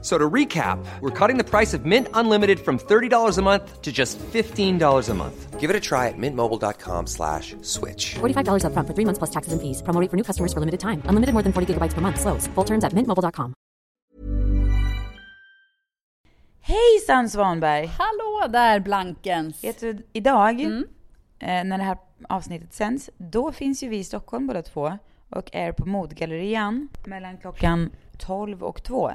So to recap, we're cutting the price of Mint Unlimited from $30 a month to just $15 a month. Give it a try at mintmobile.com slash switch. $45 upfront for three months plus taxes and fees. Promo rate for new customers for limited time. Unlimited more than 40 gigabytes per month. Slows. Full terms at mintmobile.com. Hejsan Svanberg! Hallå där Blankens! Vet du, idag, eh, när det här avsnittet sänds, då finns ju vi i Stockholm båda två och är på Modgallerian mellan klockan 12 och 2,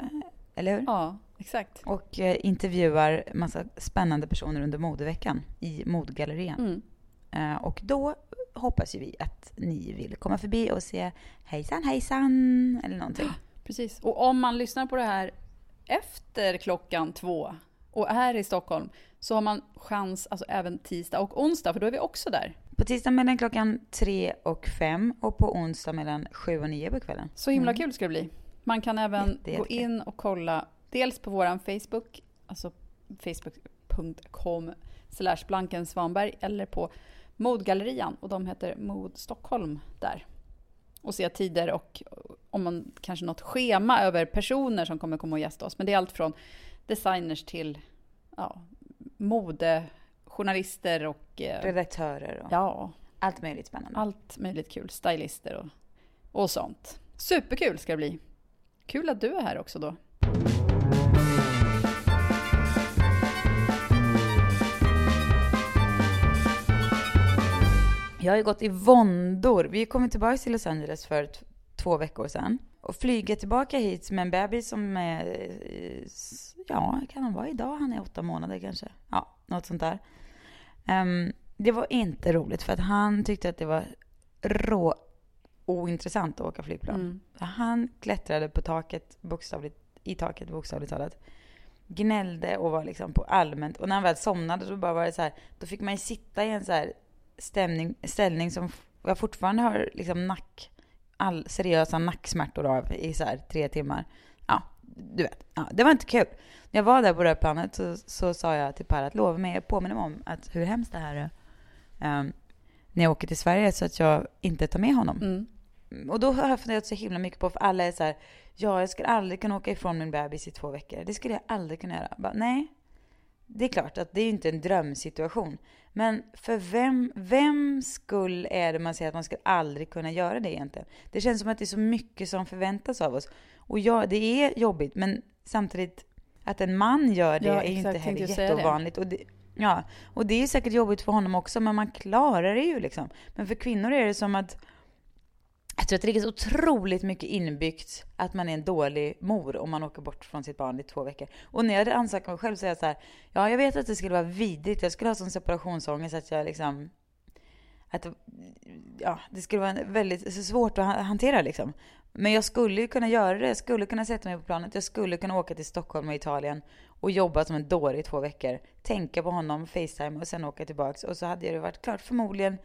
eller hur? Ja, exakt. Och eh, intervjuar massa spännande personer under modeveckan i Modgallerian. Mm. Eh, och då hoppas ju vi att ni vill komma förbi och se hejsan hejsan eller någonting. Precis. Och om man lyssnar på det här efter klockan två och är i Stockholm så har man chans alltså även tisdag och onsdag för då är vi också där. På tisdag mellan klockan 3 och 5 och på onsdag mellan 7 och 9 på kvällen. Så himla kul ska det bli. Man kan även Jätte, gå jättekul. in och kolla dels på våran Facebook, alltså facebook.com slash Blanken Svanberg eller på Modgallerian och de heter Mod Stockholm där. Och se tider och om man kanske något schema över personer som kommer komma och gästa oss. Men det är allt från designers till ja, modejournalister och eh, Redaktörer och ja, allt möjligt spännande. allt möjligt kul. Stylister och, och sånt. Superkul ska det bli. Kul att du är här också då. Jag har ju gått i våndor. Vi kom tillbaka till Los Angeles för två veckor sedan. Och flyga tillbaka hit med en bebis som är, eh, ja, kan han vara idag? Han är åtta månader kanske. Ja, något sånt där. Um, det var inte roligt för att han tyckte att det var rå ointressant att åka flygplan. Mm. Så Han klättrade på taket, bokstavligt, i taket bokstavligt talat. Gnällde och var liksom på allmänt. Och när han väl somnade då bara var det så här, då fick man ju sitta i en så här stämning, ställning som jag fortfarande har liksom nack, all, seriösa nacksmärtor av i så här tre timmar. Ja, du vet. Ja, det var inte kul. När jag var där på det här planet så, så sa jag till Per att lova mig, påminna mig om att hur hemskt det här är. ehm, när jag åker till Sverige så att jag inte tar med honom. Mm. Och då har jag funderat så himla mycket på, för alla är så här, ja jag skulle aldrig kunna åka ifrån min bebis i två veckor. Det skulle jag aldrig kunna göra. Bara, nej, det är klart att det är inte en drömsituation. Men för vem, vem skull är det man säger att man skulle aldrig kunna göra det egentligen? Det känns som att det är så mycket som förväntas av oss. Och ja, det är jobbigt, men samtidigt att en man gör det Ja, är ju inte heller jätteovanligt. Och det, ja, och det är säkert jobbigt för honom också, men man klarar det ju liksom. Men för kvinnor är det som att jag tror att det ligger så otroligt mycket inbyggt att man är en dålig mor om man åker bort från sitt barn i två veckor. Och när jag hade ansökt mig själv så är jag så här, ja jag vet att det skulle vara vidrigt, jag skulle ha sån separationsångest att jag liksom, att ja, det skulle vara väldigt svårt att hantera liksom. Men jag skulle ju kunna göra det, jag skulle kunna sätta mig på planet, jag skulle kunna åka till Stockholm och Italien och jobba som en dåre i två veckor, tänka på honom, Facetime och sen åka tillbaks. Och så hade det varit klart förmodligen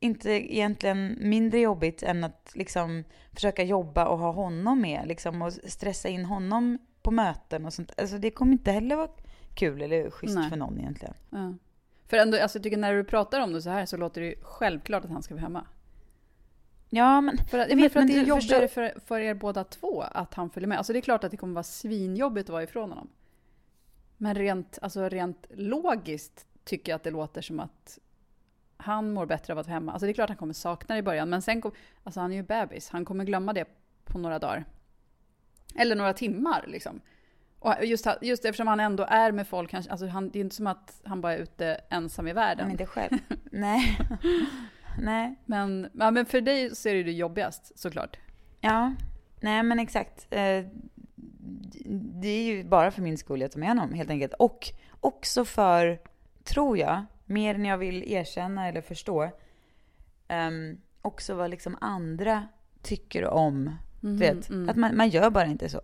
inte egentligen mindre jobbigt än att liksom försöka jobba och ha honom med liksom och stressa in honom på möten och sånt. Alltså det kommer inte heller vara kul eller schysst Nej. för någon egentligen. Ja. För ändå, alltså, jag tycker när du pratar om det så här så låter det ju självklart att han ska vara hemma. Ja, men För att, vet, för att det är jobbigare för, för er båda två att han följer med. Alltså det är klart att det kommer vara svinjobbigt att vara ifrån honom. Men rent, alltså rent logiskt tycker jag att det låter som att han mår bättre av att vara hemma. Alltså det är klart han kommer sakna det i början, men sen kom, alltså han är ju bebis. Han kommer glömma det på några dagar. Eller några timmar liksom. Och just, just eftersom han ändå är med folk, han, alltså han, det är inte som att han bara är ute ensam i världen. men inte själv. Nej. Nej. Men, ja, men för dig så är det ju jobbigast såklart. Ja. Nej, men exakt. Eh, Det är ju bara för min skull jag tar med honom helt enkelt. Och också för, tror jag, mer än jag vill erkänna eller förstå, ehm, också vad liksom andra tycker om. Du vet, mm. att man, man gör bara inte så.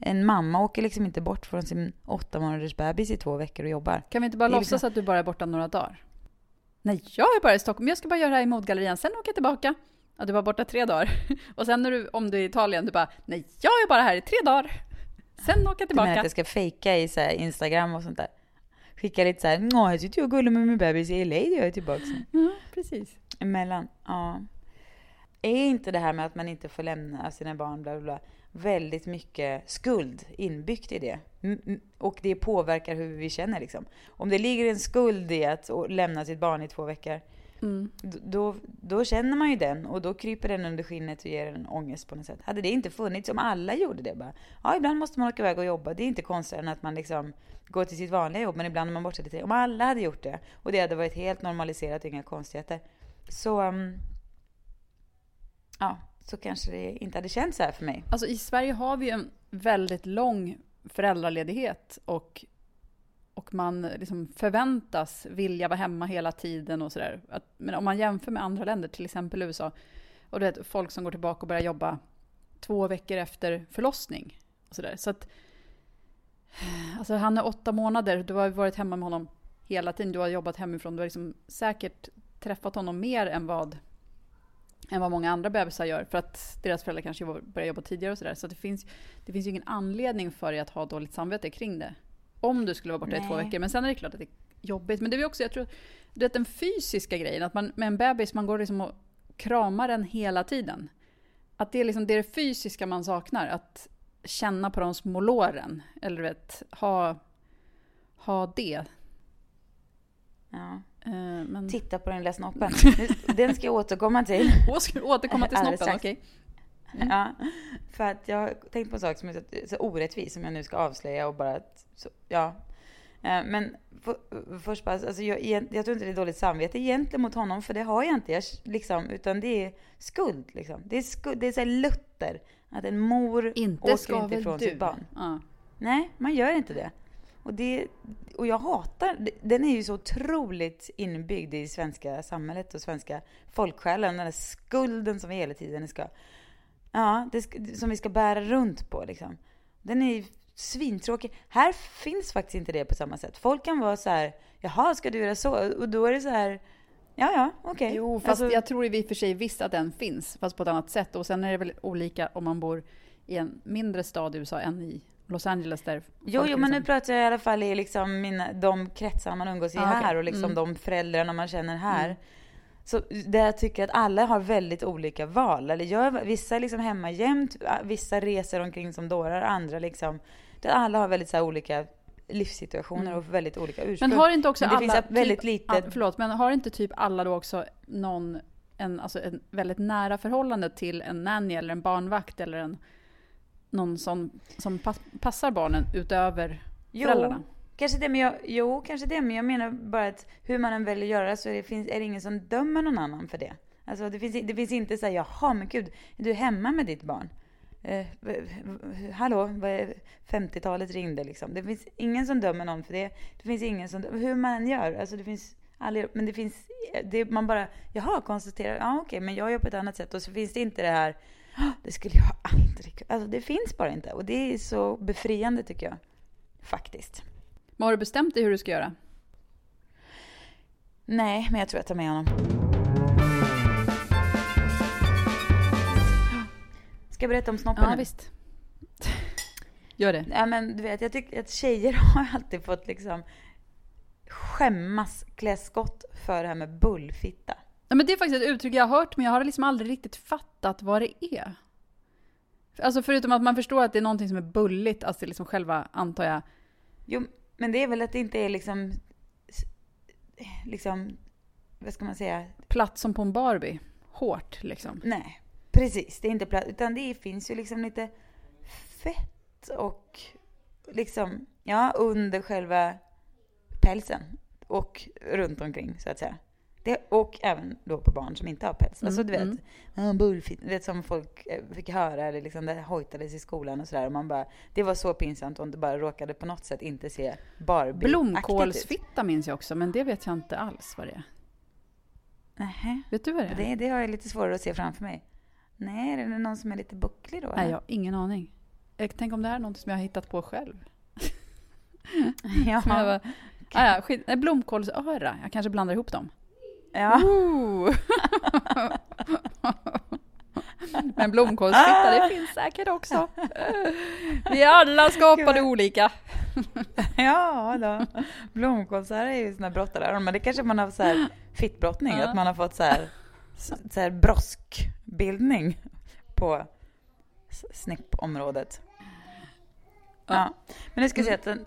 En mamma åker liksom inte bort från sin åtta månaders bebis i två veckor och jobbar. Kan vi inte bara låtsas liksom- att du bara är borta några dagar? Nej, jag är bara i Stockholm. Jag ska bara göra det här i modgallerian, sen åker jag tillbaka. Ja, du var borta tre dagar. Och sen när du, om du är i Italien, du bara nej, jag är bara här i tre dagar. Sen åker jag Du menar att tillbaka. jag ska fejka i så Instagram och sånt där? Skicka lite så här, "Nå, här sitter jag och gullar med min bebis i LA, jag är tillbaka sen. Ja, precis. Emellan, ja. Är inte det här med att man inte får lämna sina barn, bla bla, bla väldigt mycket skuld inbyggt i det? Och det påverkar hur vi känner liksom. Om det ligger en skuld i att lämna sitt barn i två veckor, Mm. då, då känner man ju den och då kryper den under skinnet och ger en ångest på något sätt. Hade det inte funnits, om alla gjorde det bara. Ja, ibland måste man åka iväg och jobba. Det är inte konstigare än att man liksom går till sitt vanliga jobb, men ibland är man borta lite. Om alla hade gjort det och det hade varit helt normaliserat och inga konstigheter. Så, um, ja, så kanske det inte hade känts så här för mig. Alltså i Sverige har vi en väldigt lång föräldraledighet och, och man liksom förväntas vilja vara hemma hela tiden och sådär. Men om man jämför med andra länder, till exempel USA, och du vet, folk som går tillbaka och börjar jobba två veckor efter förlossning. Och så där. så att, alltså han är åtta månader, du har varit hemma med honom hela tiden, du har jobbat hemifrån, du har liksom säkert träffat honom mer än vad än vad många andra bebisar gör för att deras föräldrar kanske börjar jobba tidigare och sådär. Så det finns, det finns ju ingen anledning för dig att ha dåligt samvete kring det. Om du skulle vara borta i två Nej. veckor. Men sen är det klart att det är jobbigt. Men det är också, jag tror, du vet den fysiska grejen, att man med en bebis, man går liksom och kramar den hela tiden. Att det är liksom det, är det fysiska man saknar, att känna på de små låren. Eller du vet, ha, ha det. Ja. Eh, Men... Titta på den lilla snoppen. Den ska jag återkomma till. Återkomma till snoppen? strax. Okej. Ja, för att jag har tänkt på en sak som är så, så orättvis som jag nu ska avslöja och bara... Så, ja. Eh, Men för, först bara, alltså jag, jag tror inte det är dåligt samvete egentligen mot honom, för det har jag inte. Jag, liksom, utan det är skuld. Liksom. Det är, skuld, det är så här Luther, att en mor Inte åker inte ifrån du? sitt barn. Ja. Nej, man gör inte det. Och, det, och jag hatar, den är ju så otroligt inbyggd i svenska samhället och svenska folksjälen. Den där skulden som vi hela tiden ska, ja, det som vi ska bära runt på liksom. Den är svintråkig. Här finns faktiskt inte det på samma sätt. Folk kan vara så här, jaha, ska du göra så? Och då är det så här, ja, ja, okej. Jo, fast Alltså, jag tror i och för sig visst att den finns, fast på ett annat sätt. Och sen är det väl olika om man bor i en mindre stad i USA än i Los Angeles där Jo, jo, men nu liksom- pratar jag i alla fall i liksom mina, de kretsar man umgås i Ah, här och liksom Mm. de föräldrarna man känner här. Så där jag tycker att alla har väldigt olika val. Eller gör, vissa är liksom hemma jämt, vissa reser omkring som dårar, andra liksom... Alla har väldigt så olika livssituationer och väldigt olika ursprung. Mm. Men har inte också alla... finns väldigt typ, lite... förlåt, men har inte typ alla då också någon, en, alltså en väldigt nära förhållande till en nanny eller en barnvakt eller en, någon som, som pass, passar barnen utöver föräldrarna? Kanske det, men jag, jo, kanske det, men jag menar bara att hur man än väljer att göra så är det, finns, är det ingen som dömer någon annan för det. Alltså det finns, det finns inte så här, jaha men gud, är du hemma med ditt barn? Eh, hallå, vad är- 50-talet ringde liksom. Det finns ingen som dömer någon för det. Det finns ingen som, hur man än gör, alltså det finns aldrig, men det finns, det, man bara, jaha, konstaterar, ja okej, men jag gör på ett annat sätt och så finns det inte det här, "Ah, det skulle jag aldrig, alltså det finns bara inte och det är så befriande tycker jag. Faktiskt. Men har du bestämt dig hur du ska göra? Nej, men jag tror jag tar med honom. Ska jag berätta om snoppen Ja, nu? visst. Gör det. Ja, men du vet, jag tycker att tjejer har alltid fått liksom skämmas, klä skott för det här med bullfitta. Ja, men det är faktiskt ett uttryck jag har hört, men jag har liksom aldrig riktigt fattat vad det är. Alltså förutom att man förstår att det är någonting som är bulligt, alltså liksom själva, antar jag, Jo, men det är väl att det inte är liksom, liksom, vad ska man säga, platt som på en Barbie. Hårt liksom. nej, precis, det är inte platt, utan det finns ju liksom lite fett och liksom, ja, under själva pälsen och runt omkring så att säga. Det, och även då på barn som inte har päls. Alltså du vet, mm. ja, bullfit, du vet som folk eh, fick höra eller liksom det hojtades i skolan och sådär. Och man bara, det var så pinsamt om det bara råkade på något sätt inte se Barbie-aktigt. Blomkålsfitta minns jag också, men det vet jag inte alls vad det är. Nähä. Vet du vad det är? Det, det har jag lite svårare att se framför mig. Nej, är det någon som är lite bucklig då? Nej, eller? jag har ingen aning. Jag tänk om det här är något som jag har hittat på själv. ja. Som jag bara, ah, ja, skit, nej, blomkålsöra. Jag kanske blandar ihop dem. Ja. Men blomkålsfitta, det finns säkert också. Vi är alla skapade olika. Ja då. Blomkålsar är ju såna brottare. Men det kanske man har så här fittbrottning, Ja. att man har fått så här, så här broskbildning på snippområdet. Ja. Men nu ska jag säga att den,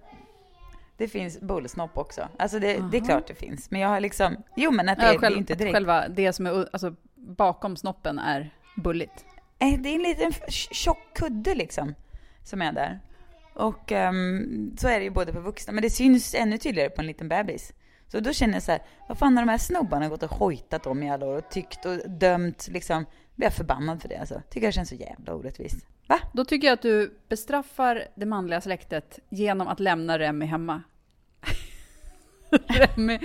det finns bullsnopp också. Alltså det, det är klart det finns. Men jag har liksom, jo men att det, Ja, det är själv, inte direkt. själva det som är alltså, bakom snoppen är bulligt. Eh, Det är en liten tjock kudde liksom som är där. Och ehm, så är det ju både för vuxna, men det syns ännu tydligare på en liten bebis. Så då känner jag så här, vad fan har de här snubbarna gått och hojtat om i alla år och tyckt och dömt liksom. Blir jag förbannad för det alltså. Tycker jag känns så jävla orättvist. Va? Då tycker jag att du bestraffar det manliga släktet genom att lämna Remi hemma. Remi.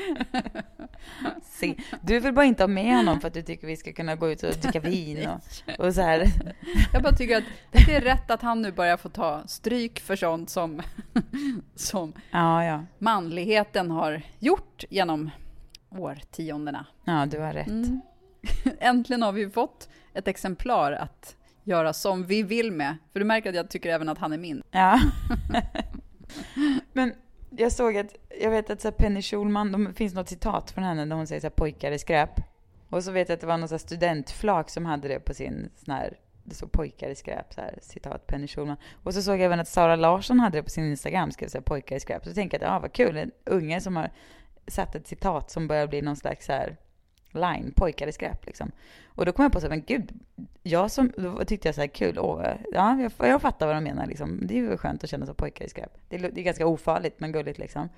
Se, du vill bara inte ha med honom för att du tycker vi ska kunna gå ut och dricka vin och, och så här. Jag bara tycker att det är rätt att han nu börjar få ta stryk för sånt som, som Ja, ja. manligheten har gjort genom årtiondena. Ja, du har rätt. Mm. Äntligen har vi fått ett exemplar att göra som vi vill med. För du märker att jag tycker även att han är min. Ja. Men jag såg att, jag vet att så Penny Schulman, det finns något citat från henne där hon säger så här, pojkar är skräp. Och så vet jag att det var någon så studentflak som hade det på sin sån här, det stod pojkar är skräp, så här, citat Penny Schulman. Och så såg jag även att Sara Larsson hade det på sin Instagram, skrev så här, pojkar är skräp. Så tänkte jag att, ja vad kul, en unge som har satt ett citat som börjar bli någon slags så här line, pojkar är skräp liksom. Och då kom jag på så här, men gud, jag som, då tyckte jag så här kul, åh, ja, jag, jag fattar vad de menar liksom. Det är ju skönt att känna sig pojkar i skräp. Det är, det är ganska ofarligt men gulligt liksom.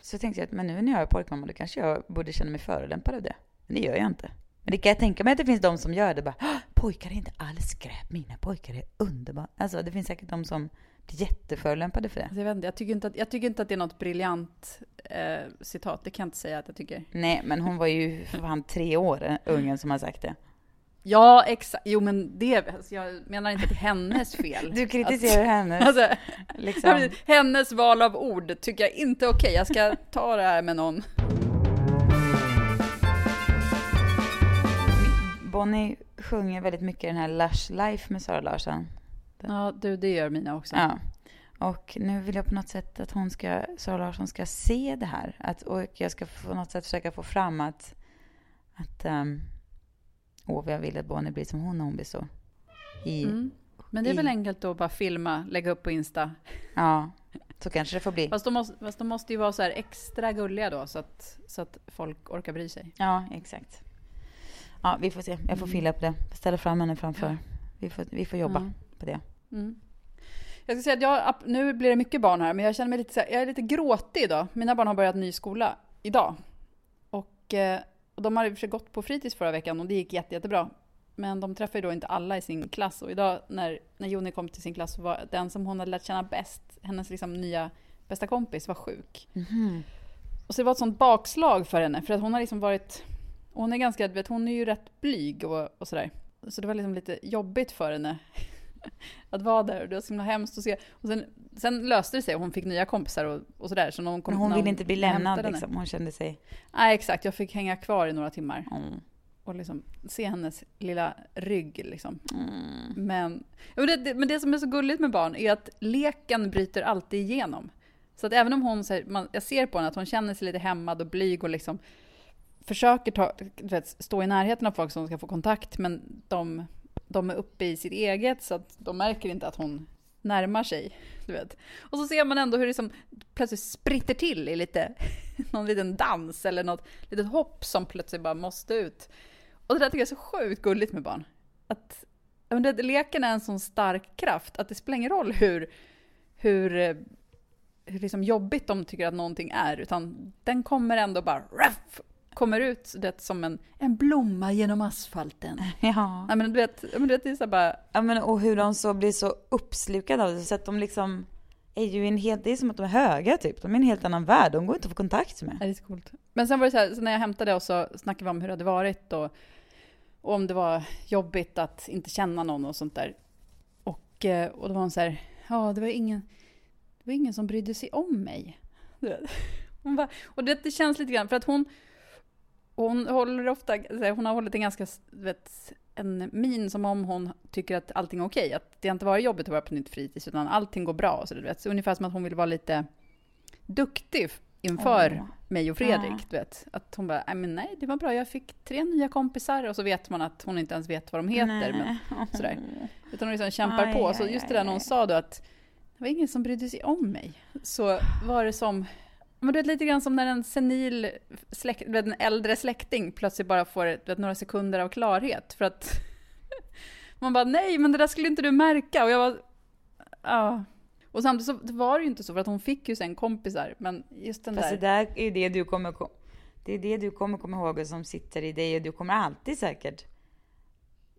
Så tänkte jag att, men nu när jag är pojkmamma, då kanske jag borde känna mig förolämpad av det. Men det gör jag inte. Men det kan jag tänka mig att det finns de som gör det bara, pojkar är inte alls skräp, mina pojkar är underbara. Alltså det finns säkert de som blir jätteförolämpade för det. Alltså, jag, vet inte, jag, tycker inte att, jag tycker inte att det är något briljant eh, citat. Det kan jag inte säga att jag tycker. Nej, men hon var ju för fan tre år, eh, ungen som har sagt det. Ja, exakt. Jo, men det, alltså, jag menar inte att det är hennes fel. Du kritiserar hennes, Alltså, liksom. hennes val av ord tycker jag inte är okej. Jag ska ta det här med någon. Bonnie sjunger väldigt mycket den här Lush Life med Sara Larsson. Ja, du, det gör mina också. Ja. Och nu vill jag på något sätt att hon ska, Sara Larsson ska se det här. Att, och jag ska på något sätt försöka få fram att, att um, åh, vad jag vill att Bonnie blir som hon när hon blir så. I, Mm. Men det är väl I- enkelt att bara filma, lägga upp på Insta. Ja, så kanske det får bli. Fast de måste, fast de måste ju vara så här extra gulliga då, så att, så att folk orkar bry sig. Ja, exakt. Ja, vi får se. Jag får fylla på det. Ställa fram henne framför. Vi får, vi får jobba Mm. på det. Mm. Jag ska säga att jag, nu blir det mycket barn här, men jag känner mig lite, så här, jag är lite gråtig idag. Mina barn har börjat ny skola idag. Och, eh, och de har i och för sig gått på fritids förra veckan och det gick jätte, jättebra. Men de träffar ju då inte alla i sin klass. Och idag när, när Joni kom till sin klass så var den som hon hade lärt känna bäst, hennes liksom nya bästa kompis, var sjuk. Och så det var ett sånt bakslag för henne, för att hon har liksom varit... Hon är ganska, vet, hon är ju rätt blyg och, och sådär. Så det var liksom lite jobbigt för henne att vara där. Och det var så himla hemskt att se. Och sen, sen löste det sig och hon fick nya kompisar och, och sådär. Så när hon kom, Men hon ville inte bli lämnad liksom. Hon kände sig... Nej, exakt. Jag fick hänga kvar i några timmar Mm. och liksom se hennes lilla rygg. Liksom. Mm. Men, men, det, det, men det som är så gulligt med barn är att leken bryter alltid igenom. Så att även om hon, här, man, jag ser på henne att hon känner sig lite hämmad och blyg och liksom försöker ta, vet, stå i närheten av folk som ska få kontakt, men de, de är uppe i sitt eget så att de märker inte att hon närmar sig. Du vet. Och så ser man ändå hur det som plötsligt spritter till i lite, någon liten dans eller något litet hopp som plötsligt bara måste ut. Och det där tycker jag är så sjukt gulligt med barn. Att det, leken är en sån stark kraft att det spelar ingen roll hur, hur, eh, hur liksom jobbigt de tycker att någonting är, utan den kommer ändå bara ruff, kommer ut det som en, en blomma genom asfalten. Ja. Nej, men du vet, ja, men du vet, det är så bara, Ja men och hur de så blir så uppslukade av det så att de liksom är ju en helt, det är som att de är höga typ. De är i en helt annan värld, de går inte att få kontakt med. Ja, det är så coolt. Men sen var det så här, så när jag hämtade och så snackade vi om hur det hade varit och, och om det var jobbigt att inte känna någon och sånt där. Och, eh, och då var hon så här, ja det var ingen, det var ingen som brydde sig om mig. Hon bara, och det, det känns lite grann, för att hon, hon håller ofta, hon har hållit en ganska vet, en min som om hon tycker att allting är okej. Att det har inte varit jobbigt att vara på nytt fritids, utan allting går bra. Så, du vet. så ungefär som att hon vill vara lite duktig inför Åh. mig och Fredrik. Du vet. Att hon bara, men nej, det var bra, jag fick tre nya kompisar. Och så vet man att hon inte ens vet vad de heter. Men, sådär. Utan hon liksom kämpar Aj, på. Så just det där när hon sa då att det var ingen som brydde sig om mig. Så var det som, men du vet lite grann som när en senil släkt, en äldre släkting plötsligt bara får vet, några sekunder av klarhet. För att man bara nej, men det där skulle inte du märka. Och jag var, ja. Och samtidigt så var det ju inte så, för att hon fick ju sen kompisar. Men just den Fast det där, där är ju det du kommer kom- det är det du kommer komma ihåg och som sitter i dig och du kommer alltid säkert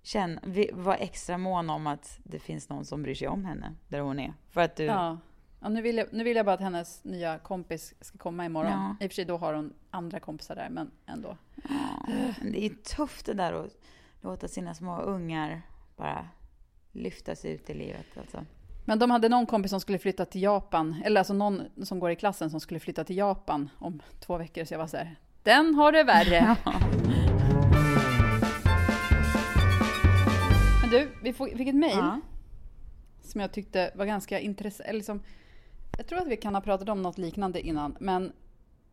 känna, vara extra mån om att det finns någon som bryr sig om henne där hon är. För att du, ja. Ja, nu, vill jag, nu vill jag bara att hennes nya kompis ska komma imorgon. Ja. I och för sig då har hon andra kompisar där, men ändå. Men det är tufft det där att låta sina små ungar bara lyftas ut i livet alltså. Men de hade någon kompis som skulle flytta till Japan, eller alltså någon som går i klassen som skulle flytta till Japan om två veckor, så jag var så här, den har det värre. Men du, vi fick ett mejl Ja. som jag tyckte var ganska intressant. Liksom, jag tror att vi kan ha pratat om något liknande innan, men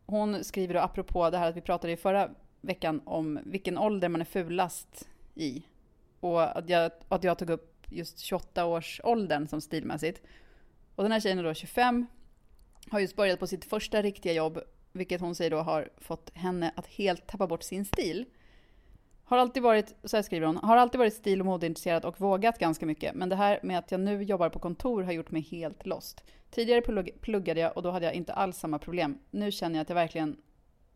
hon skriver då apropå det här att vi pratade i förra veckan om vilken ålder man är fulast i. Och att jag, att jag tog upp just 28-årsåldern som stilmässigt. Och den här tjejen är då 25, har just börjat på sitt första riktiga jobb, vilket hon säger då har fått henne att helt tappa bort sin stil. Har alltid varit, så här skriver hon, har alltid varit stil och modeintresserad och vågat ganska mycket. Men det här med att jag nu jobbar på kontor har gjort mig helt lost. Tidigare plugg- pluggade jag och då hade jag inte alls samma problem. Nu känner jag att jag verkligen,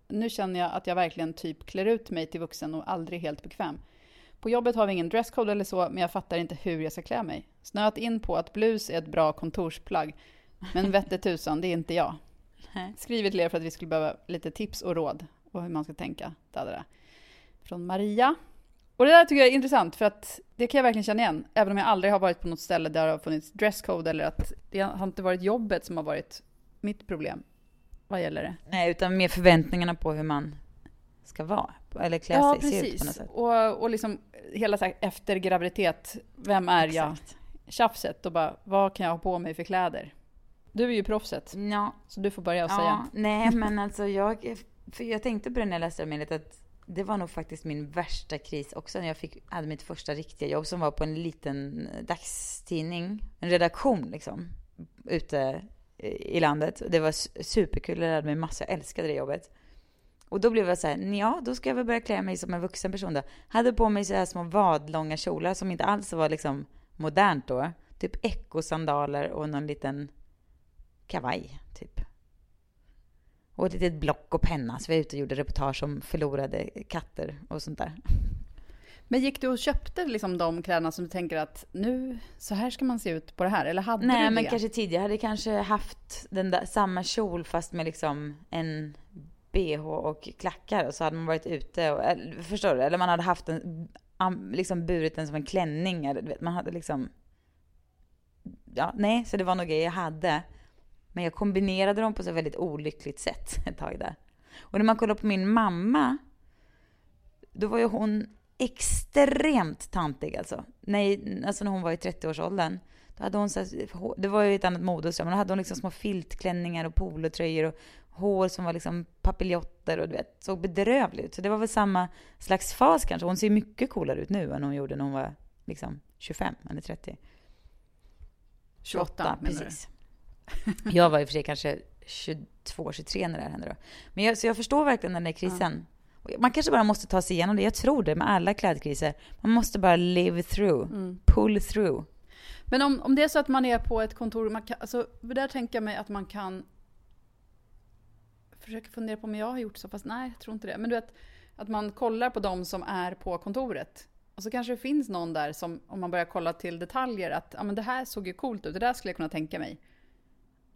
nu känner jag att jag verkligen typ klär ut mig till vuxen och aldrig helt bekväm. På jobbet har vi ingen dresscode eller så, men jag fattar inte hur jag ska klä mig. Snöat in på att blus är ett bra kontorsplagg. Men vette tusan, det är inte jag. Skrivit till er för att vi skulle behöva lite tips och råd och hur man ska tänka. Dadada. Från Maria. Och det där tycker jag är intressant för att det kan jag verkligen känna igen. Även om jag aldrig har varit på något ställe där det har funnits dresscode eller att det har inte varit jobbet som har varit mitt problem. Vad gäller det? Nej, utan mer förväntningarna på hur man ska vara. Eller klä Ja, sig, se ut på något precis. sätt. Och, och liksom hela så här, efter graviditet, vem är jag? Exakt. Tjafset och bara, vad kan jag ha på mig för kläder? Du är ju proffset, Ja, så du får börja och ja, säga. nej men alltså jag, för jag tänkte på det när jag läste det att det var nog faktiskt min värsta kris också när jag fick, hade mitt första riktiga jobb som var på en liten eh, dagstidning, en redaktion liksom, ute eh, i landet. Det var superkul, jag lärde mig massor, jag älskade det jobbet. Och då blev jag så här, ja då ska jag väl börja klä mig som en vuxen person då. Hade på mig så här små vadlånga kjolar som inte alls var liksom modernt då. Typ ekosandaler och någon liten kavaj, typ. Och ett litet block och penna, så vi var ute och gjorde reportage om förlorade katter och sånt där. Men gick du och köpte liksom de kläderna som du tänker att nu, så här ska man se ut på det här? Eller hade Nej, du men det? kanske tidigare hade jag kanske haft den där, samma kjol fast med liksom en bh och klackar och så hade man varit ute och, eller, förstår du? Eller man hade haft en, liksom burit den som en klänning eller du vet, man hade liksom Ja, nej, så det var nog grejer jag hade. Men jag kombinerade dem på så väldigt olyckligt sätt ett tag där. Och när man kollar på min mamma, då var ju hon extremt tantig alltså. Nej, alltså när hon var i 30-årsåldern. Då hade hon så här, det var ju ett annat mode men då hade hon liksom små filtklänningar och polotröjor och hår som var liksom papiljotter och du vet, såg bedrövlig ut. Så det var väl samma slags fas kanske. Hon ser mycket coolare ut nu än hon gjorde när hon var liksom 25 eller 30. 28 menar du? Jag var i och för sig kanske 22, 23 när det här hände då. Men jag, så jag förstår verkligen den där krisen. Och Man kanske bara måste ta sig igenom det. Jag tror det med alla klädkriser. Man måste bara live through. Mm. Pull through. Men om, om det är så att man är på ett kontor, man kan, alltså, där tänker jag mig att man kan försöka fundera på om jag har gjort så, fast nej, jag tror inte det. Men du vet, att man kollar på de som är på kontoret. Och så kanske det finns någon där som, om man börjar kolla till detaljer, att ja, men det här såg ju coolt ut, det där skulle jag kunna tänka mig.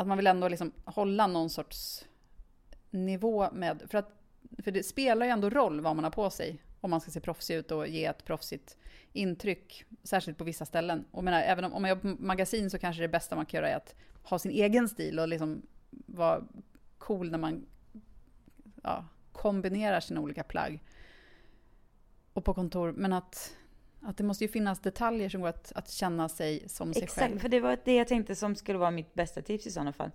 Att man vill ändå liksom hålla någon sorts nivå med, för att för det spelar ju ändå roll vad man har på sig om man ska se proffsig ut och ge ett proffsigt intryck, särskilt på vissa ställen. Och menar, även om, om man jobbar på magasin så kanske det bästa man kan göra är att ha sin egen stil och liksom vara cool när man ja, kombinerar sina olika plagg. Och på kontor, men att att det måste ju finnas detaljer som går att, att känna sig som sig Exakt, själv. för det var det jag tänkte som skulle vara mitt bästa tips i sådana fall.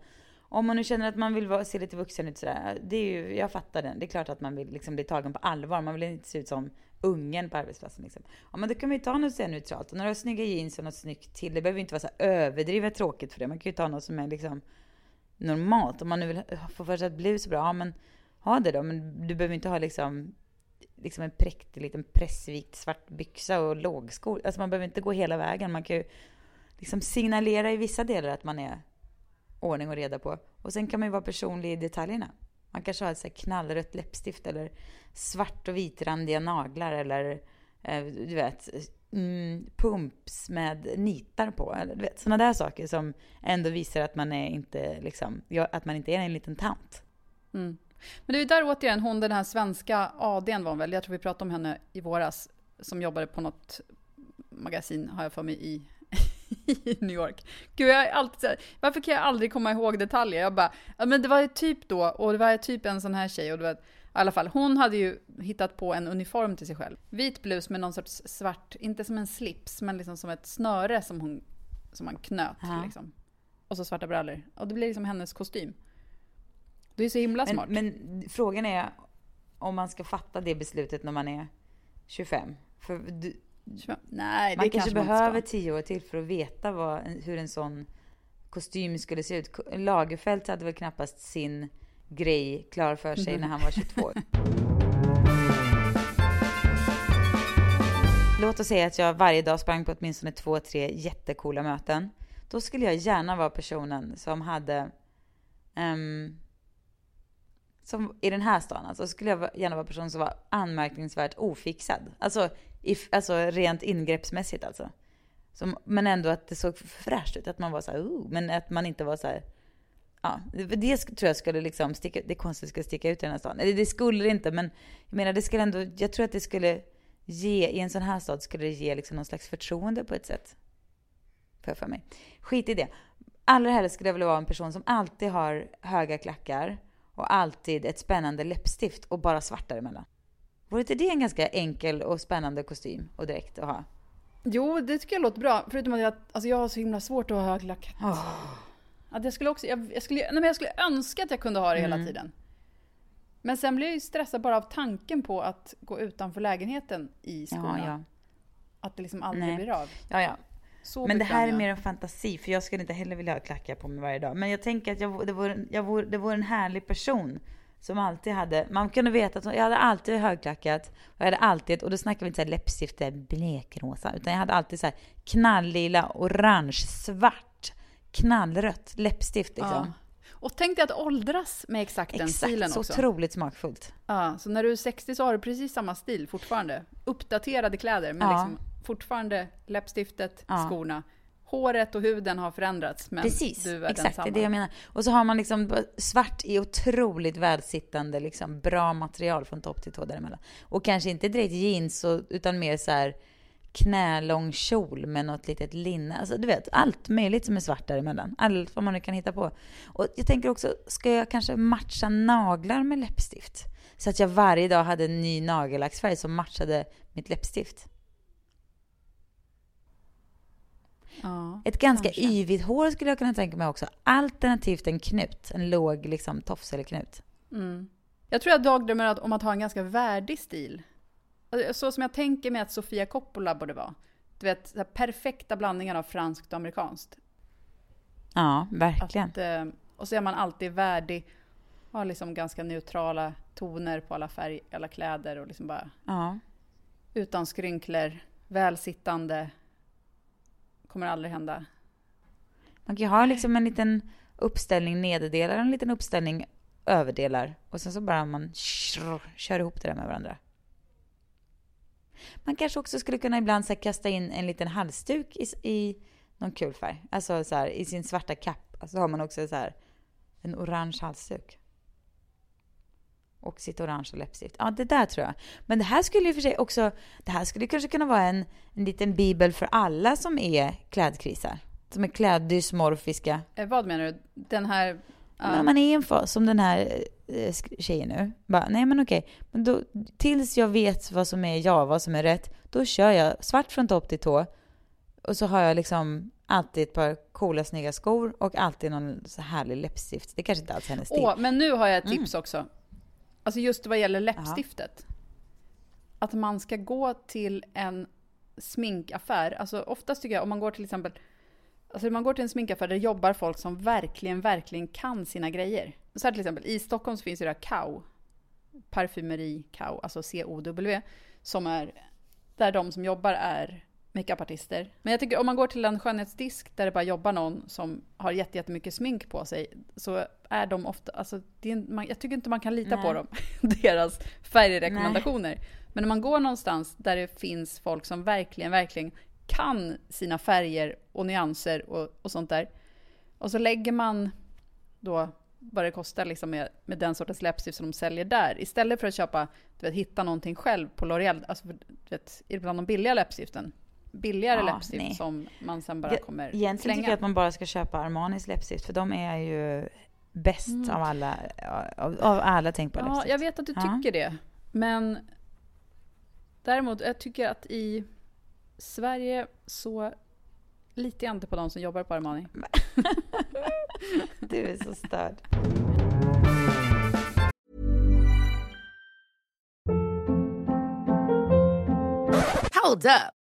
Om man nu känner att man vill vara, se lite vuxen ut sådär, det är ju, jag fattar den. Det är klart att man vill liksom bli tagen på allvar. Man vill inte se ut som ungen på arbetsplatsen. Liksom. Ja, men då kan vi ta något så neutralt. Och några snygga jeans och något snyggt till. Det behöver inte vara så överdrivet tråkigt för det. Man kan ju ta något som är liksom normalt. Om man nu vill få för sig att blus är bra, ja men ha det då. Men du behöver inte ha liksom, liksom en präktig liten pressvikt svart byxa och lågskor. Alltså man behöver inte gå hela vägen. Man kan ju liksom signalera i vissa delar att man är ordning och reda på. Och sen kan man ju vara personlig i detaljerna. Man kanske har ett så här knallrött läppstift eller svart och vitrandiga naglar eller eh, du vet mm, pumps med nitar på. Eller, du vet, sådana där saker som ändå visar att man, är inte, liksom, att man inte är en liten tant. Mm. Men det är där återigen, hon den här svenska ADn var hon väl, jag tror vi pratade om henne i våras, som jobbade på något magasin, har jag för mig, i, i New York. Gud, jag är alltid varför kan jag aldrig komma ihåg detaljer? Jag bara, men det var ju typ då, och det var typ en sån här tjej, och det var, i alla fall, hon hade ju hittat på en uniform till sig själv. Vit blus med någon sorts svart, inte som en slips, men liksom som ett snöre som hon som man knöt. Ja. Liksom. Och så svarta brallor. Och det blir liksom hennes kostym. Det är så himla Men, smart. men frågan är om man ska fatta det beslutet när man är 25. För du, Nej, det man kanske man behöver tio år till för att veta vad, hur en sån kostym skulle se ut. Lagerfeld hade väl knappast sin grej klar för sig när han var 22. Låt oss säga att jag varje dag sprang på åtminstone två, tre jättekola möten. Då skulle jag gärna vara personen som hade ehm, som i den här stan, alltså skulle jag gärna vara person som var anmärkningsvärt ofixad. Alltså, if, alltså rent ingreppsmässigt alltså. Som, men ändå att det såg fräscht ut, att man var så här, oh, men att man inte var så här, ja, det, det tror jag skulle liksom sticka, det konstigt skulle sticka ut i den här stan. Eller det skulle det inte, men jag menar det skulle ändå, jag tror att det skulle ge, i en sån här stad skulle det ge liksom någon slags förtroende på ett sätt. För, för mig. Skit i det. Allra helst skulle jag vilja vara en person som alltid har höga klackar och alltid ett spännande läppstift och bara svart däremellan. Vore inte det en ganska enkel och spännande kostym och dräkt att ha? Jo, det tycker jag låter bra. Förutom att jag, alltså jag har så himla svårt att ha högklackat. Att jag skulle också, jag, jag, skulle, nej men jag skulle önska att jag kunde ha det Mm. hela tiden. Men sen blir jag ju stressad bara av tanken på att gå utanför lägenheten i skorna. Ja, ja. Att det liksom aldrig Nej. blir av. ja, ja. Så Men det här är mer en fantasi, för jag skulle inte heller vilja ha klackar på mig varje dag. Men jag tänker att jag, det, vore, jag vore, det vore en härlig person som alltid hade, man kunde veta att jag hade alltid högklackat, och jag hade alltid, och då snackar vi inte så läppstift där blekrosa, utan jag hade alltid så här knalllila, orange, svart, knallrött läppstift liksom. Ja. Och tänk dig att åldras med exakt den stilen Exakt, så också. otroligt smakfullt. Ja, så när du är 60 så har du precis samma stil fortfarande. Uppdaterade kläder, men Ja. liksom fortfarande läppstiftet, Ja. skorna. Håret och huden har förändrats, men Precis, du är exakt. Det är det jag menar. Och så har man liksom svart i otroligt välsittande, liksom bra material från topp till tå däremellan. Och kanske inte direkt jeans, och, utan mer så här knälång kjol med något litet linne. Alltså du vet, allt möjligt som är svart däremellan. Allt vad man nu kan hitta på. Och jag tänker också, ska jag kanske matcha naglar med läppstift? Så att jag varje dag hade en ny nagellacksfärg som matchade mitt läppstift. Ja, Ett ganska kanske. yvigt hår skulle jag kunna tänka mig också. Alternativt en knut. En låg liksom, tofs eller knut. Mm. Jag tror jag dagdrömmer om att ha en ganska värdig stil. Alltså, Så som jag tänker mig att Sofia Coppola borde vara. Du vet, så perfekta blandningar av franskt och amerikanskt. Ja, verkligen. Att, eh, och så är man alltid värdig. Har liksom ganska neutrala toner på alla färg, alla kläder och liksom bara Ja. utan skrynklor, välsittande. Kommer aldrig hända. Man kan ju ha liksom en liten uppställning nederdelar och en liten uppställning överdelar. Och sen så bara man kör, ihop det där med varandra. Man kanske också skulle kunna ibland så kasta in en liten halsduk i, i någon kul färg. Alltså så här, i sin svarta kapp. Alltså har man också så här en orange halsduk. Och sitt orangea läppstift. Ja, det där tror jag. Men det här skulle ju för sig också, det här skulle kanske kunna vara en, en liten bibel för alla som är klädkrisar. Som är kläddysmorfiska. Eh, vad menar du? Den här... ja. Men man är i en fas som den här eh, tjejen nu. Bara, nej men okej, men då, tills jag vet vad som är jag, vad som är rätt, då kör jag svart från topp till tå. Och så har jag liksom alltid ett par coola snygga skor och alltid någon så härlig läppstift. Det kanske inte alls är hennes stil. Åh, men nu har jag ett Mm. tips också. Alltså just vad gäller läppstiftet. Att man ska gå till en sminkaffär. Alltså oftast tycker jag om man går till exempel Alltså om man går till en sminkaffär där jobbar folk som verkligen, verkligen kan sina grejer. Så här till exempel, i Stockholm så finns det där KAU. Parfymeri KAU, alltså C-O-W. Som är, där de som jobbar är makeupartister. Men jag tycker om man går till en skönhetsdisk där det bara jobbar någon som har jätte- jättemycket smink på sig. Så är de ofta, alltså det är, man, jag tycker inte man kan lita på Nej. dem. Deras färgrekommendationer. Men när man går någonstans där det finns folk som verkligen, verkligen kan sina färger och nyanser och, och sånt där. Och så lägger man då vad det kostar liksom med, med den sortens läppstift som de säljer där. Istället för att köpa, du vet, hitta någonting själv på L'Oreal. Alltså, du vet, ibland de billiga läppstiften. Billigare Ja, läppstift nej. som man sen bara Jag- kommer Egentligen slänga. tycker jag att man bara ska köpa Armanis läppstift för de är ju bäst av alla, av, av alla tänkbara Mm. Ja, läppstift. jag vet att du Ja. tycker det. Men däremot, jag tycker att i Sverige så litar jag inte på de som jobbar på Armani. Du är så störd. Hold up.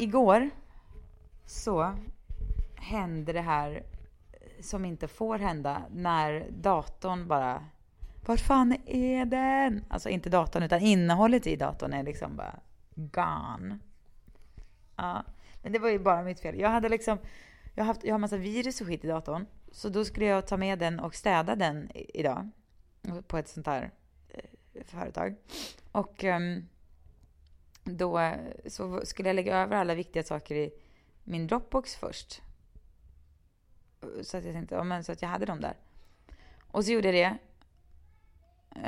Igår så hände det här som inte får hända när datorn bara Vart fan är den? Alltså inte datorn utan innehållet i datorn är liksom bara gone. Ja, men det var ju bara mitt fel. Jag hade liksom jag har, haft, jag har massa virus och skit i datorn. Så då skulle jag ta med den och städa den idag. På ett sånt här eh, företag. Och um, då så skulle jag lägga över alla viktiga saker i min Dropbox först. Så att jag tänkte, ja men så att jag hade dem där. Och så gjorde jag det.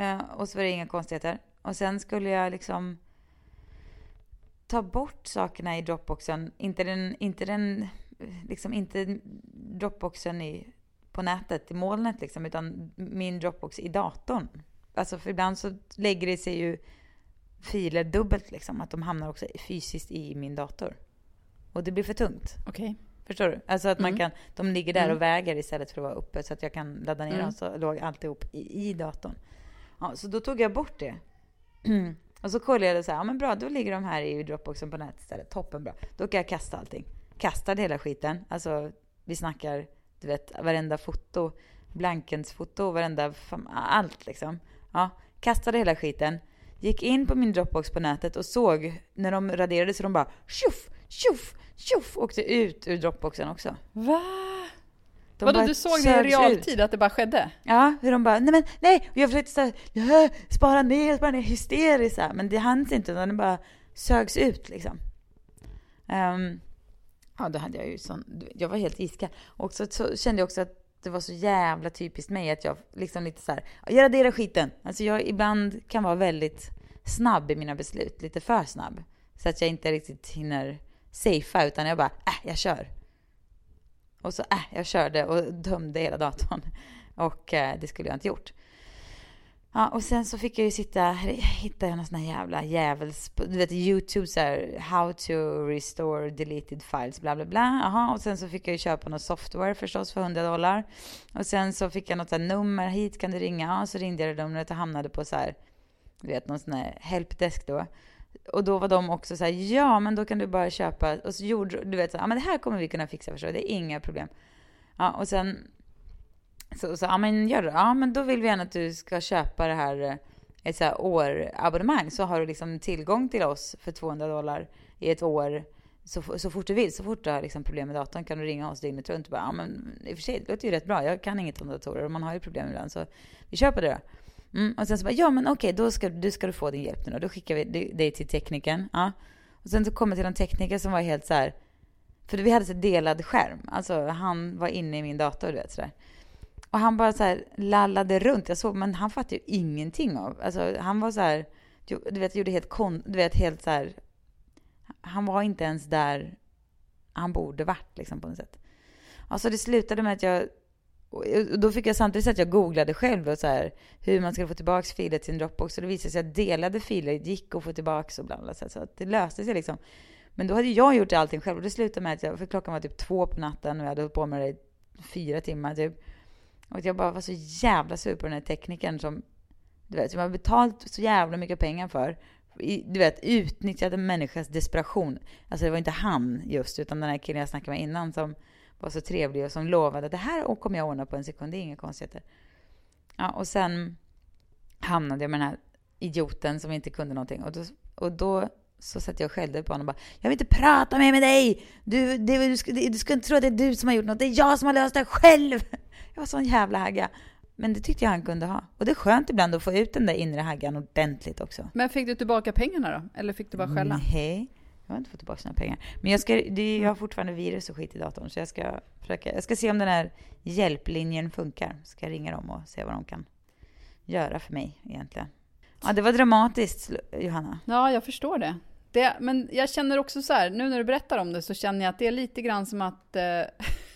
Eh, och så var det inga konstigheter. Och sen skulle jag liksom ta bort sakerna i Dropboxen. Inte den, inte den, liksom inte Dropboxen i, på nätet, i molnet liksom, utan min Dropbox i datorn. Alltså för ibland så lägger det sig ju filer dubbelt liksom, att de hamnar också fysiskt i min dator. Och det blir för tungt. Okej. Förstår du? Alltså att man Mm. kan, de ligger där Mm. och väger istället för att vara uppe så att jag kan ladda ner Mm. dem så låg alltihop i, i datorn. Ja, så då tog jag bort det. och så kollade jag och så här, ja men bra, då ligger de här i Dropboxen på nätet istället. Toppen bra. Då kan jag kasta allting. Kastade hela skiten. Alltså, vi snackar, du vet, varenda foto, blankensfoto, varenda, fam- allt liksom. Ja, kastade hela skiten. Gick in på min Dropbox på nätet och såg när de raderade så de bara tjoff, tjoff, tjoff åkte ut ur Dropboxen också. Va? De Vadå, du såg det i realtid ut. att det bara skedde? Ja, hur de bara, nej men nej! Och jag försökte såhär, "Ja, spara ner, spara ner, hysteriskt. Men det hanns inte utan det bara sögs ut liksom. Ehm, ja, då hade jag ju sån, jag var helt iskall. Och så, så kände jag också att det var så jävla typiskt mig att jag liksom lite så här, jag raderar skiten. Alltså jag ibland kan vara väldigt snabb i mina beslut, lite för snabb. Så att jag inte riktigt hinner safea utan jag bara, äh, jag kör. Och så, äh, jag körde och dömde hela datorn. Och äh, det skulle jag inte gjort. Ja, och sen så fick jag ju sitta, hittade jag någon sån här jävla jävels, du vet YouTube så här, how to restore deleted files, bla bla bla. Aha, och sen så fick jag ju köpa någon software förstås för 100 dollar. Och sen så fick jag något här nummer, hit kan du ringa. Ja, så ringde jag det numret och hamnade på så här, du vet någon sån här helpdesk då. Och då var de också så här, ja men då kan du bara köpa, och så gjorde du vet så ja men det här kommer vi kunna fixa förstår du, det är inga problem. Ja och sen så, så ja men gör det, ja men då vill vi gärna att du ska köpa det här eh, ett så här årabonnemang så har du liksom tillgång till oss för 200 dollar i ett år så, så fort du vill. Så fort du har liksom problem med datorn kan du ringa oss dygnet runt och bara, ja men i och för sig, det låter ju rätt bra. Jag kan inget om datorer och man har ju problem ibland så vi köper det då. Mm, och sen så bara, ja men okej, då ska, du ska du få din hjälp nu då. Då skickar vi dig till teknikern. Ja. Och sen så kommer till en tekniker som var helt så här, för vi hade så delad skärm. Alltså han var inne i min dator, du vet sådär. Och han bara så här lallade runt. Jag såg, men han fattade ju ingenting av. Alltså han var så här, du vet, gjorde helt kon, du vet, helt så här. Han var inte ens där han borde varit liksom på något sätt. Alltså det slutade med att jag, och då fick jag samtidigt att jag googlade själv och så här, hur man skulle få tillbaka filer till en Dropbox. Och det visade sig att delade filer gick att få tillbaka och bla bla. Så att det löste sig liksom. Men då hade jag gjort allting själv och det slutade med att jag, för klockan var typ två på natten och jag hade hållit på med det i fyra timmar typ. Och jag bara var så jävla sur på den här teknikern som, du vet, som jag har betalt så jävla mycket pengar för. Du vet, utnyttjade människas desperation. Alltså det var inte han just, utan den här killen jag snackade med innan som var så trevlig och som lovade att det här kommer jag ordna på en sekund, det är inga konstigheter. Ja, och sen hamnade jag med den här idioten som inte kunde någonting. Och då, och då så satt jag och skällde på honom och bara Jag vill inte prata mer med dig! Du, det, du, ska, du ska inte tro att det är du som har gjort något, det är jag som har löst det själv! Jag var sån jävla hagga. Men det tyckte jag han kunde ha. Och det är skönt ibland att få ut den där inre haggan ordentligt också. Men fick du tillbaka pengarna då? Eller fick du bara skälla? Nej, jag har inte fått tillbaka sina pengar. Men jag, ska, det, jag har fortfarande virus och skit i datorn, så jag ska försöka. Jag ska se om den här hjälplinjen funkar. Ska jag ringa dem och se vad de kan göra för mig egentligen. Ja, det var dramatiskt, Johanna. Ja, jag förstår det. det men jag känner också så här, nu när du berättar om det så känner jag att det är lite grann som att eh,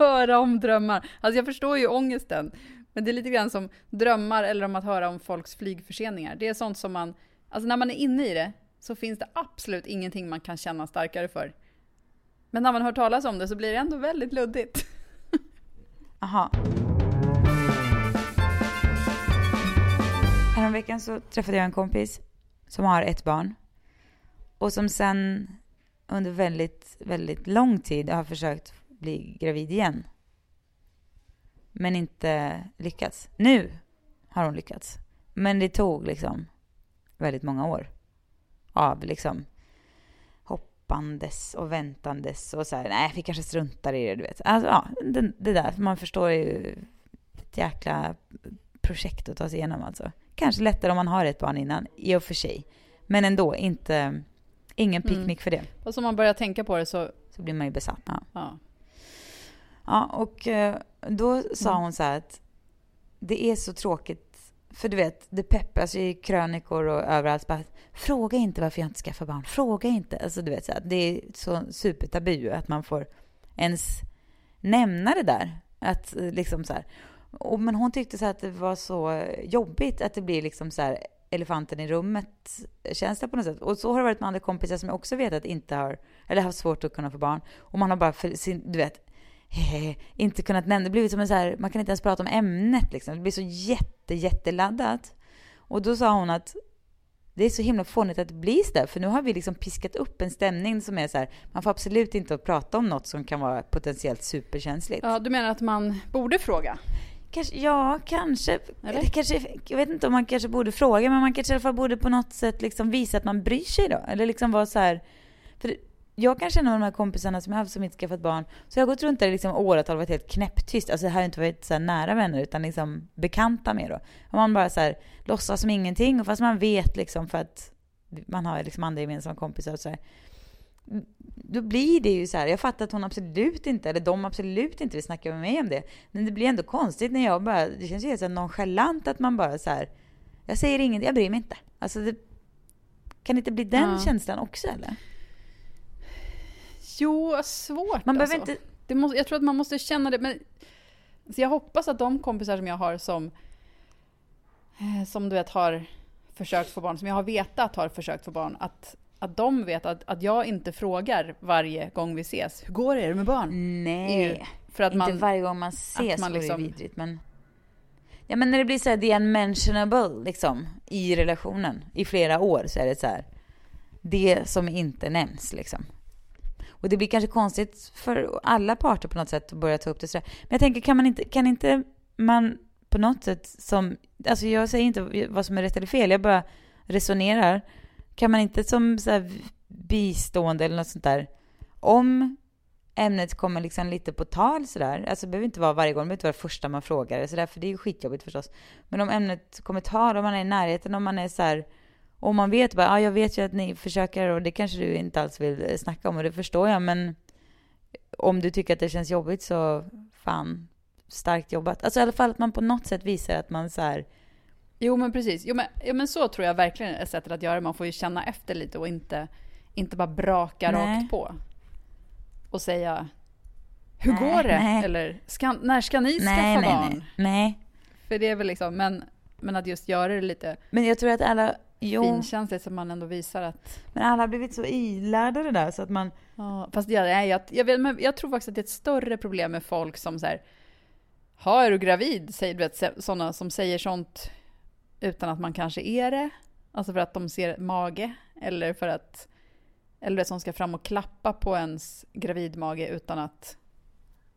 höra om drömmar. Alltså jag förstår ju ångesten, men det är lite grann som drömmar eller om att höra om folks flygförseningar. Det är sånt som man, alltså när man är inne i det så finns det absolut ingenting man kan känna starkare för. Men när man hör talas om det så blir det ändå väldigt luddigt. Aha. Häromveckan så träffade jag en kompis som har ett barn och som sen under väldigt, väldigt lång tid har försökt bli gravid igen. Men inte lyckats. Nu har hon lyckats. Men det tog liksom väldigt många år av liksom hoppandes och väntandes och så här, nej, vi kanske struntar i det, du vet. Alltså, ja, det, det där, man förstår ju ett jäkla projekt att ta sig igenom alltså. Kanske lättare om man har ett barn innan, i och för sig. Men ändå, inte, ingen picknick mm. för det. Och som man börjar tänka på det så... Så blir man ju besatt. Ja. ja. Ja, och eh, då sa mm. hon så här att det är så tråkigt, för du vet, det peppas i krönikor och överallt. Bara, Fråga inte varför jag inte skaffar barn. Fråga inte. Alltså, du vet, så här, det är så supertabu att man får ens nämna det där. Att, eh, liksom så här. Och, men hon tyckte så att det var så jobbigt att det blir liksom så här elefanten i rummet-känsla på något sätt. Och så har det varit med andra kompisar som jag också vet att inte har, eller haft svårt att kunna få barn. Och man har bara, för sin, du vet, inte kunnat nämna, det blivit som en så här, man kan inte ens prata om ämnet liksom. Det blir så jätte, jätteladdat. Och då sa hon att det är så himla fånigt att det blir så där, för nu har vi liksom piskat upp en stämning som är så här, man får absolut inte prata om något som kan vara potentiellt superkänsligt. Ja, du menar att man borde fråga? Kanske, ja, kanske. Eller? kanske. Jag vet inte om man kanske borde fråga, men man kanske i alla fall borde på något sätt liksom visa att man bryr sig då. Eller liksom vara så här, för jag kan känna med de här kompisarna som jag haft som inte skaffat barn, så jag har gått runt där i liksom åratal och varit helt knäpptyst. Alltså det här har inte varit så nära vänner utan liksom bekanta med då. Och man bara så här låtsas som ingenting, och fast man vet liksom för att man har liksom andra gemensamma kompisar och så här. Då blir det ju så här, jag fattar att hon absolut inte, eller de absolut inte vill snacka med mig om det. Men det blir ändå konstigt när jag bara, det känns ju helt så nonchalant att man bara så här, jag säger inget, jag bryr mig inte. Alltså det, kan det inte bli den ja. känslan också eller? Jo, svårt Man alltså. inte... Det måste, jag tror att man måste känna det. Men, så jag hoppas att de kompisar som jag har som, eh, som du vet har försökt få barn, som jag har vetat har försökt få barn, att, att de vet att, att jag inte frågar varje gång vi ses. Hur går det med barn? Nej, för att inte man, varje gång man ses man liksom, det vidrigt. Men, ja, men när det blir så här the unmentionable liksom, i relationen i flera år så är det så här det som inte nämns liksom. Och det blir kanske konstigt för alla parter på något sätt att börja ta upp det sådär. Men jag tänker, kan man inte, kan inte man på något sätt som, alltså jag säger inte vad som är rätt eller fel, jag bara resonerar. Kan man inte som så här bistående eller något sånt där, om ämnet kommer liksom lite på tal sådär, alltså det behöver inte vara varje gång, det behöver inte vara det första man frågar sådär, för det är ju skitjobbigt förstås. Men om ämnet kommer tal, om man är i närheten, om man är så här, och man vet bara, ja jag vet ju att ni försöker och det kanske du inte alls vill snacka om och det förstår jag, men om du tycker att det känns jobbigt så fan, starkt jobbat. Alltså i alla fall att man på något sätt visar att man så här, Jo men precis. Jo, men, ja, men så tror jag verkligen är sättet att göra. Man får ju känna efter lite och inte, inte bara braka Nej. rakt på. Och säga Hur Nej, går det? nej. Eller ska, när ska ni skaffa nej, nej, barn? nej, nej. För det är väl liksom, men, men att just göra det lite Men jag tror att alla, jo, finkänsligt så man ändå visar att men alla har blivit så ilärda det där så att man, Ja, fast jag, nej, jag, jag, vet, jag tror faktiskt att det är ett större problem med folk som så här, ha är du gravid? Säger, du vet, sådana som säger sånt utan att man kanske är det. Alltså för att de ser mage eller för att, eller det som ska fram och klappa på ens gravidmage utan att,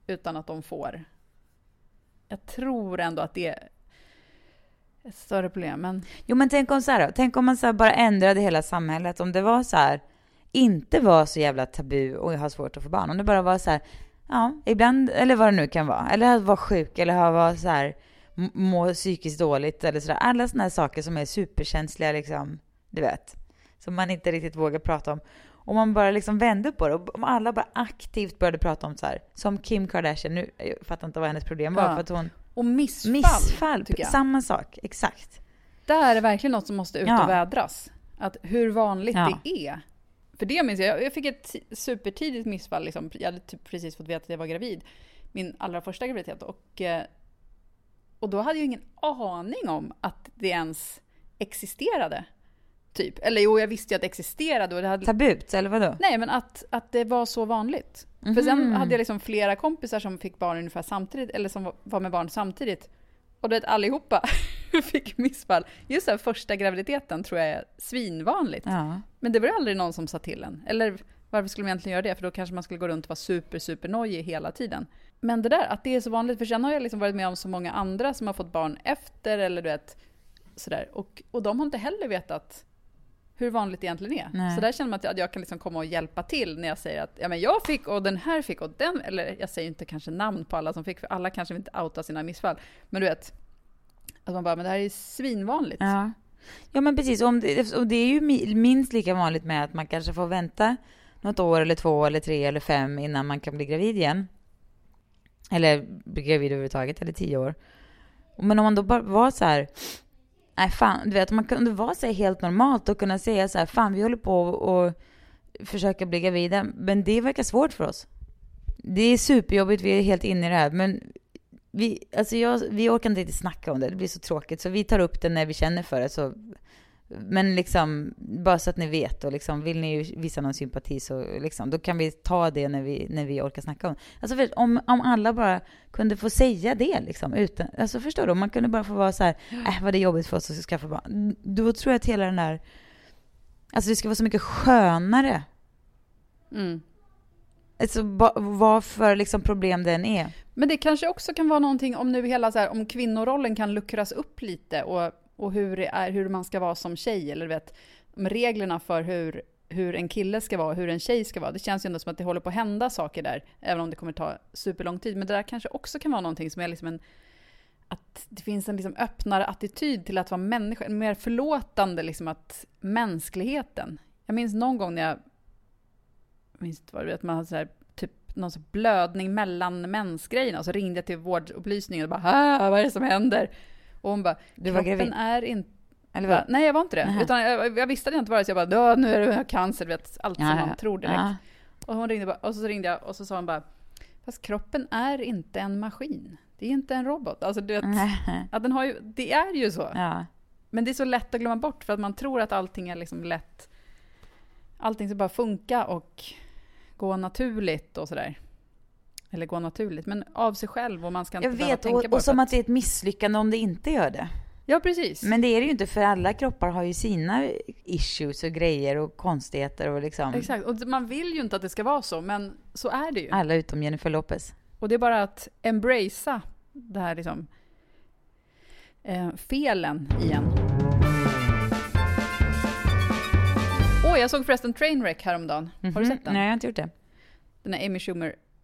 utan att de får. Jag tror ändå att det ett större problem, men jo men tänk om så här tänk om man så bara ändrade hela samhället, om det var så här, inte var så jävla tabu och jag har svårt att få barn, om det bara var så här, ja, ibland, eller vad det nu kan vara, eller att vara sjuk, eller att vara så här, må psykiskt dåligt eller sådär, alla sådana här saker som är superkänsliga liksom, du vet, som man inte riktigt vågar prata om. Om man bara liksom vände på det, om alla bara aktivt började prata om så här, som Kim Kardashian, nu, jag fattar inte vad hennes problem var, Ja. för att hon, och missfall, missfall, tycker jag. samma sak, exakt. Där är det verkligen något som måste ut Ja. och vädras. Att hur vanligt Ja. det är. För det minns jag, jag fick ett ti- supertidigt missfall. Liksom. Jag hade typ precis fått veta att jag var gravid. Min allra första graviditet. Och, eh, och då hade jag ingen aning om att det ens existerade. Typ. Eller jo, jag visste ju att det existerade. Och det hade, Tabut, eller vadå? nej, men att, att det var så vanligt. För sen Mhm. hade jag liksom flera kompisar som fick barn ungefär samtidigt, eller som var- var med barn samtidigt. Och du vet, allihopa fick missfall. Just den första graviditeten tror jag är svinvanligt. Ja. Men det var ju aldrig någon som sa till en. Eller varför skulle man egentligen göra det? För då kanske man skulle gå runt och vara super, super nojig hela tiden. Men det där, att det är så vanligt, för sen har jag liksom varit med om så många andra som har fått barn efter, eller du vet, sådär. Och, och de har inte heller vetat hur vanligt det egentligen är. Nej. Så där känner man att jag, jag kan liksom komma och hjälpa till när jag säger att ja, men jag fick och den här fick och den, eller jag säger inte kanske namn på alla som fick, för alla kanske inte outa sina missfall. Men du vet, att man bara, men det här är svinvanligt. Ja. ja, men precis. Om det, och det är ju mi- minst lika vanligt med att man kanske får vänta något år eller två eller tre eller fem innan man kan bli gravid igen. Eller bli gravid överhuvudtaget, eller tio år. Men om man då bara var så här, nej fan, du vet, man kunde vara så helt normalt och kunna säga så här, fan vi håller på och försöka bli gravida, men det verkar svårt för oss. Det är superjobbigt, vi är helt inne i det här, men vi, alltså jag, vi orkar inte riktigt snacka om det, det blir så tråkigt, så vi tar upp det när vi känner för det. Så, men liksom, bara så att ni vet, och liksom, vill ni visa någon sympati så liksom, då kan vi ta det när vi, när vi orkar snacka om. Alltså för, om, om alla bara kunde få säga det, liksom, utan, alltså förstår du? Om man kunde bara få vara så här, äh, vad det är jobbigt för oss att skaffa barn. Då tror jag att hela den där, alltså det ska vara så mycket skönare. Mm. Alltså ba- vad för liksom problem den är. Men det kanske också kan vara någonting om nu hela så här, om kvinnorollen kan luckras upp lite och, och hur det är, hur man ska vara som tjej, eller du vet, reglerna för hur, hur en kille ska vara och hur en tjej ska vara. Det känns ju ändå som att det håller på att hända saker där, även om det kommer ta superlång tid. Men det där kanske också kan vara någonting som är liksom en, att det finns en liksom öppnare attityd till att vara människa, en mer förlåtande liksom att mänskligheten. Jag minns någon gång när jag, jag minns inte vad det var, att man hade så här, typ någon blödning mellan mensgrejerna och så ringde jag till vårdupplysningen och bara "Ah, vad är det som händer? Och hon bara, Du var kroppen gravid? är inte Eller Va? vad? Nej, jag var inte det. Nähä. Utan jag, jag visste jag inte det, så jag bara, "Ja, nu är det cancer, vet, allt som Ja, man ja. tror direkt. Ja. Och hon ringde bara, och så ringde jag och så sa hon bara, fast kroppen är inte en maskin. Det är inte en robot. Alltså, du vet, att den har ju, det är ju så. Ja. Men det är så lätt att glömma bort för att man tror att allting är liksom lätt. Allting ska bara funka och gå naturligt och sådär. Eller gå naturligt, men av sig själv och man ska inte Jag vet, tänka och, och som att det är ett misslyckande om det inte gör det. Ja, precis. Men det är det ju inte för alla kroppar har ju sina issues och grejer och konstigheter och liksom. Exakt, och man vill ju inte att det ska vara så, men så är det ju. Alla utom Jennifer Lopez. Och det är bara att embracea det här liksom eh, felen igen. Åh, jag såg förresten Trainwreck häromdagen. Har du sett den? Mhm. Nej, jag har inte gjort det. Den här Amy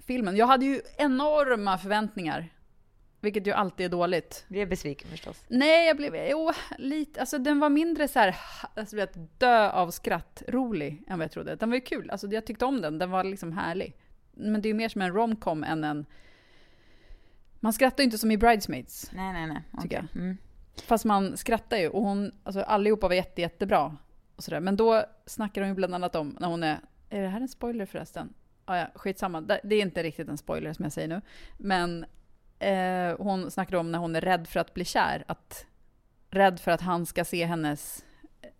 Schumer-filmen. Jag hade ju enorma förväntningar. Vilket ju alltid är dåligt. Blev besviken förstås. Nej, jag blev, jo, lite, alltså den var mindre så här, alltså vet, dö av skratt, rolig än vad jag trodde. Den var ju kul, alltså jag tyckte om den, den var liksom härlig. Men det är ju mer som en romcom än en... Man skrattar ju inte som i Bridesmaids, Nej, nej, nej. tycker Okej. jag. Mm. Fast man skrattar ju och hon, alltså allihopa var jätte, jättebra. Och sådär. Men då snackar hon ju bland annat om när hon är, är det här en spoiler förresten? Ah, ja, skitsamma, det är inte riktigt en spoiler som jag säger nu. Men eh, hon snackar om när hon är rädd för att bli kär, att rädd för att han ska se hennes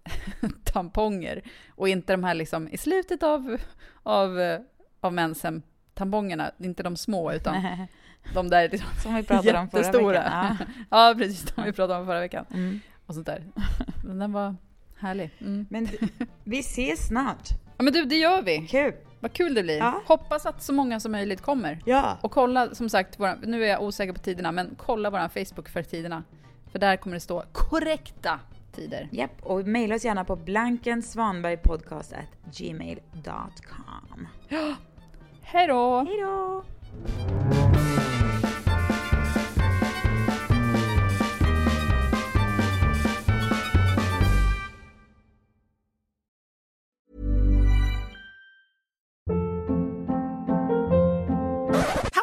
tamponger och inte de här liksom i slutet av, av, av mensen tampongerna, inte de små utan de där liksom Som vi pratade om förra veckan. Ja, precis, de vi pratade om förra veckan. Ja. Mm. Och sånt där. Den var härlig. Mm. Men vi ses snart. Ja, men du, det gör vi. Kul. Vad kul det blir. Ja. Hoppas att så många som möjligt kommer. Ja. Och kolla, som sagt, våra, nu är jag osäker på tiderna, men kolla vår Facebook för tiderna. För där kommer det stå korrekta tider. Japp, och mejla oss gärna på blankensvanbergpodcast@gmail.com. Hej då! Hej då!